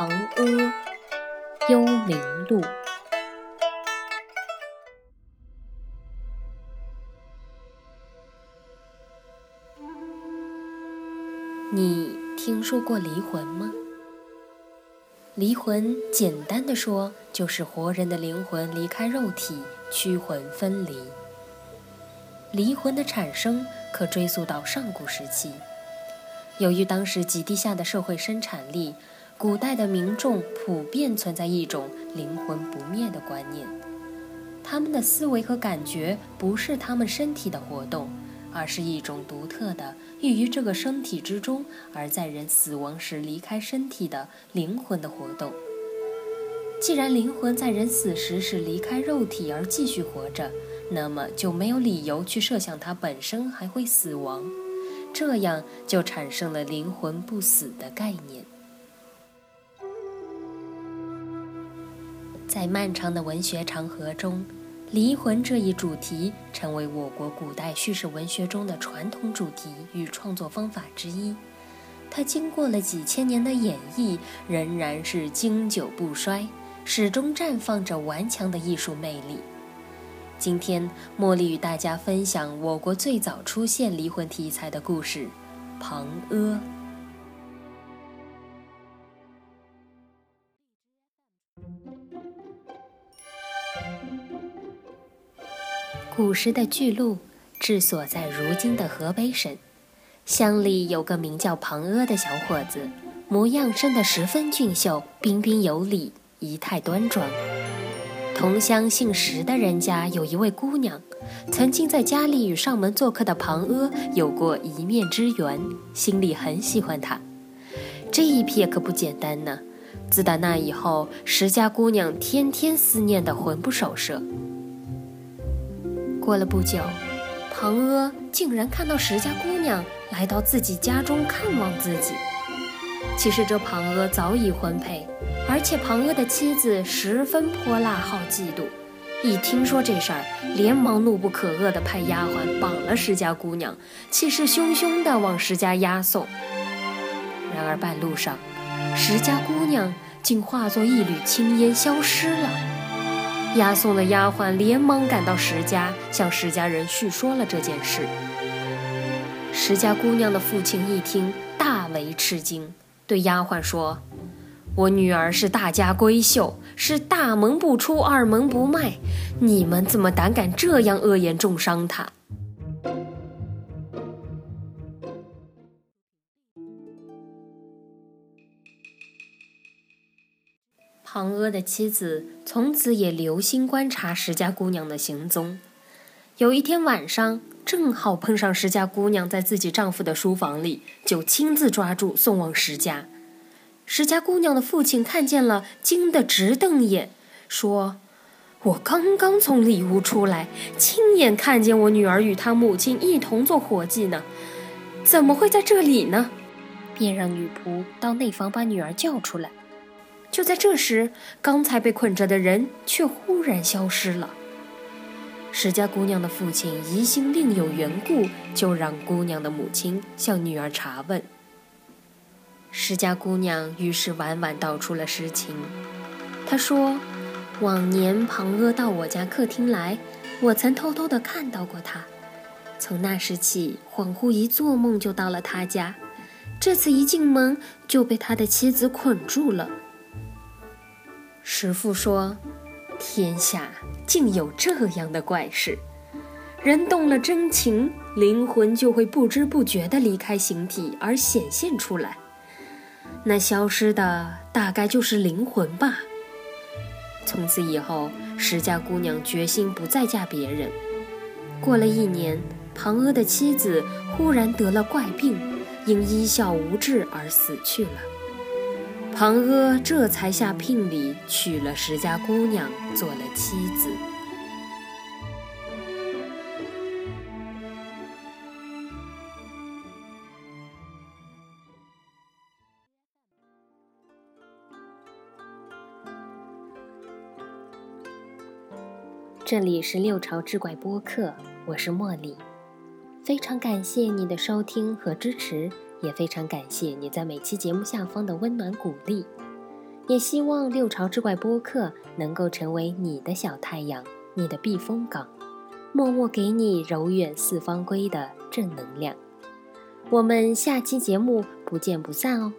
庞阿，幽冥路。你听说过离魂吗？离魂，简单的说，就是活人的灵魂离开肉体，驱魂分离。离魂的产生可追溯到上古时期。由于当时极低下的社会生产力，古代的民众普遍存在一种灵魂不灭的观念。他们的思维和感觉不是他们身体的活动，而是一种独特的寓于这个身体之中，而在人死亡时离开身体的灵魂的活动。既然灵魂在人死时是离开肉体而继续活着，那么就没有理由去设想它本身还会死亡。这样就产生了灵魂不死的概念。在漫长的文学长河中，离魂这一主题成为我国古代叙事文学中的传统主题与创作方法之一。它经过了几千年的演绎，仍然是经久不衰，始终绽放着顽强的艺术魅力。今天，茉莉与大家分享我国最早出现离魂题材的故事——庞阿。古时的巨鹿治所在如今的河北省，乡里有个名叫庞阿的小伙子，模样生得十分俊秀，彬彬有礼，仪态端庄。同乡姓石的人家有一位姑娘，曾经在家里与上门做客的庞阿有过一面之缘，心里很喜欢他。这一撇可不简单呢。自打那以后，石家姑娘天天思念的魂不守舍。过了不久，庞阿竟然看到石家姑娘来到自己家中看望自己。其实这庞阿早已婚配。而且庞阿的妻子十分泼辣好嫉妒，一听说这事儿，连忙怒不可遏地派丫鬟绑了石家姑娘，气势汹汹地往石家押送。然而半路上，石家姑娘竟化作一缕青烟消失了。押送的丫鬟连忙赶到石家，向石家人叙说了这件事。石家姑娘的父亲一听，大为吃惊，对丫鬟说。我女儿是大家闺秀，是大门不出，二门不迈。你们怎么胆敢这样恶言重伤她？庞阿的妻子从此也留心观察石家姑娘的行踪。有一天晚上，正好碰上石家姑娘在自己丈夫的书房里，就亲自抓住送往石家。石家姑娘的父亲看见了，惊得直瞪眼，说：“我刚刚从里屋出来，亲眼看见我女儿与她母亲一同做伙计呢，怎么会在这里呢？”便让女仆到内房把女儿叫出来。就在这时，刚才被捆着的人却忽然消失了。石家姑娘的父亲疑心另有缘故，就让姑娘的母亲向女儿查问。石家姑娘于是婉婉道出了实情。她说：“往年庞阿到我家客厅来，我曾偷偷地看到过他。从那时起，恍惚一做梦就到了他家。这次一进门就被他的妻子捆住了。”师傅说：“天下竟有这样的怪事！人动了真情，灵魂就会不知不觉地离开形体而显现出来。”那消失的大概就是灵魂吧。从此以后，石家姑娘决心不再嫁别人。过了一年，庞阿的妻子忽然得了怪病，因医效无治而死去了。庞阿这才下聘礼，娶了石家姑娘做了妻子。这里是六朝志怪播客，我是茉莉，非常感谢你的收听和支持，也非常感谢你在每期节目下方的温暖鼓励。也希望六朝之怪播客能够成为你的小太阳，你的避风港，默默给你柔远四方归的正能量。我们下期节目不见不散哦。